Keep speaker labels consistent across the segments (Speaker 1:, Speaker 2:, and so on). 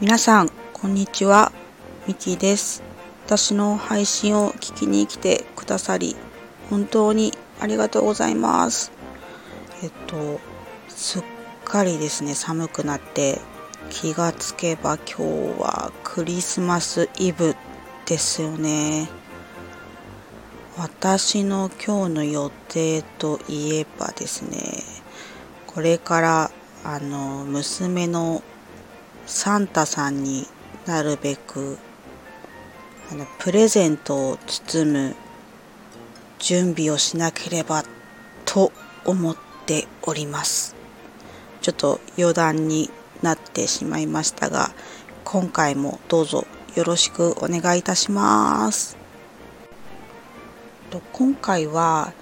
Speaker 1: 皆さんこんにちは。ミキです。私の配信を聞きに来てくださり本当にありがとうございます。えっとすっかりですね寒くなって気がつけば今日はクリスマスイブですよね。私の今日の予定といえばですねこれからあの娘のサンタさんになるべくあのプレゼントを包む準備をしなければと思っております。ちょっと余談になってしまいましたが今回もどうぞよろしくお願いいたします。と今回は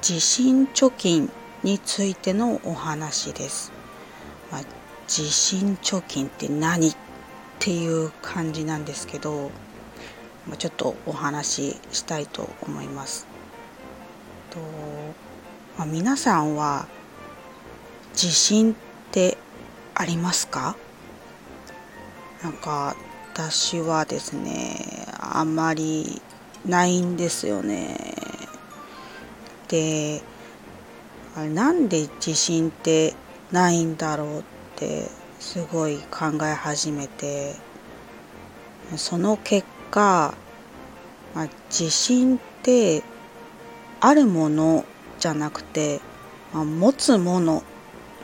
Speaker 1: 地震貯金についてのお話です、まあ、地震貯金って何っていう感じなんですけど、まあ、ちょっとお話ししたいと思います。と、まあ、皆さんは地震ってありますか？なんか私はですねあまりないんですよね。であれなんで地震ってないんだろうってすごい考え始めてその結果、まあ、地震ってあるものじゃなくて、まあ、持つもの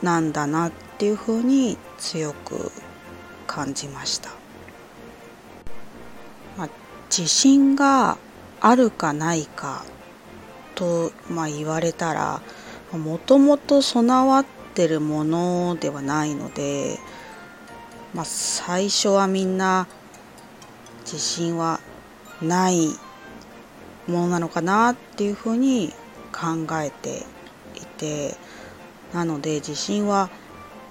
Speaker 1: なんだなっていうふうに強く感じました、まあ、自信があるかないかと、まあ、言われたらもともと備わってるものではないので、まあ、最初はみんな自信はないものなのかなっていうふうに考えていてなので自信は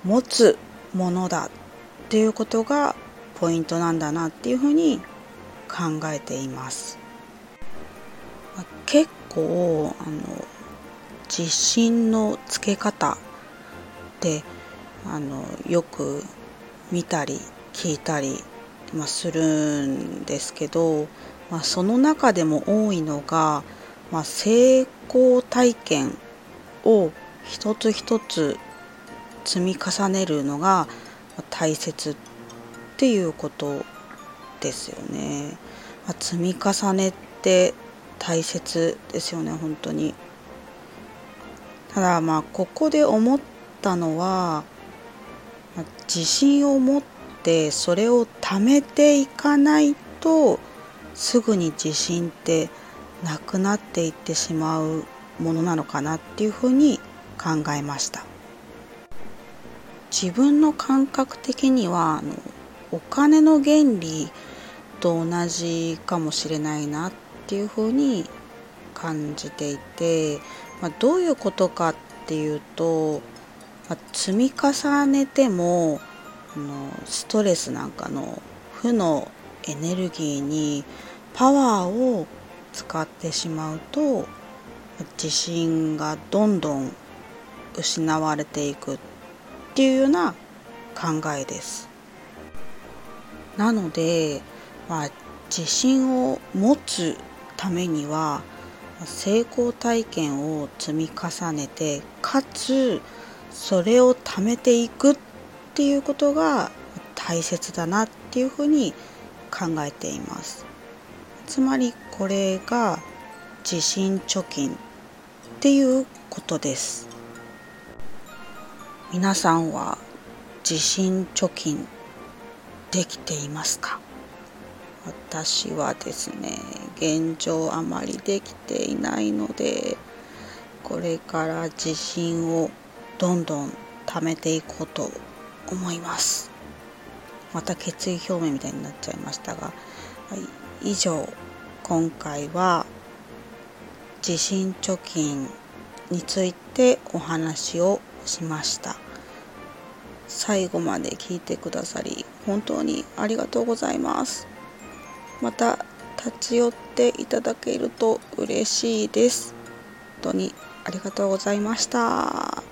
Speaker 1: 持つものだっていうことがポイントなんだなっていうふうに考えています。結構あの自信のつけ方ってあのよく見たり聞いたり、まあ、するんですけど、まあ、その中でも多いのが、まあ、成功体験を一つ一つ積み重ねるのが大切っていうことですよね。まあ、積み重ねって大切ですよね本当に。ただまあここで思ったのは、ま、自信を持ってそれを貯めていかないとすぐに自信ってなくなっていってしまうものなのかなっていうふうに考えました自分の感覚的にはあのお金の原理と同じかもしれないなってていうふうに感じていて、まあ、どういうことかっていうと、まあ、積み重ねてもあのストレスなんかの負のエネルギーにパワーを使ってしまうと自信がどんどん失われていくっていうような考えです。なので、まあ、自信を持つためには成功体験を積み重ねてかつそれを貯めていくっていうことが大切だなっていうふうに考えています。つまりこれが自信貯金っていうことです。皆さんは自信貯金できていますか？私はですね現状あまりできていないのでこれから自信をどんどん貯めていこうと思います。また決意表明みたいになっちゃいましたが、はい、以上今回は自信貯金についてお話をしました。最後まで聞いてくださり本当にありがとうございます。また立ち寄っていただけると嬉しいです本当にありがとうございました。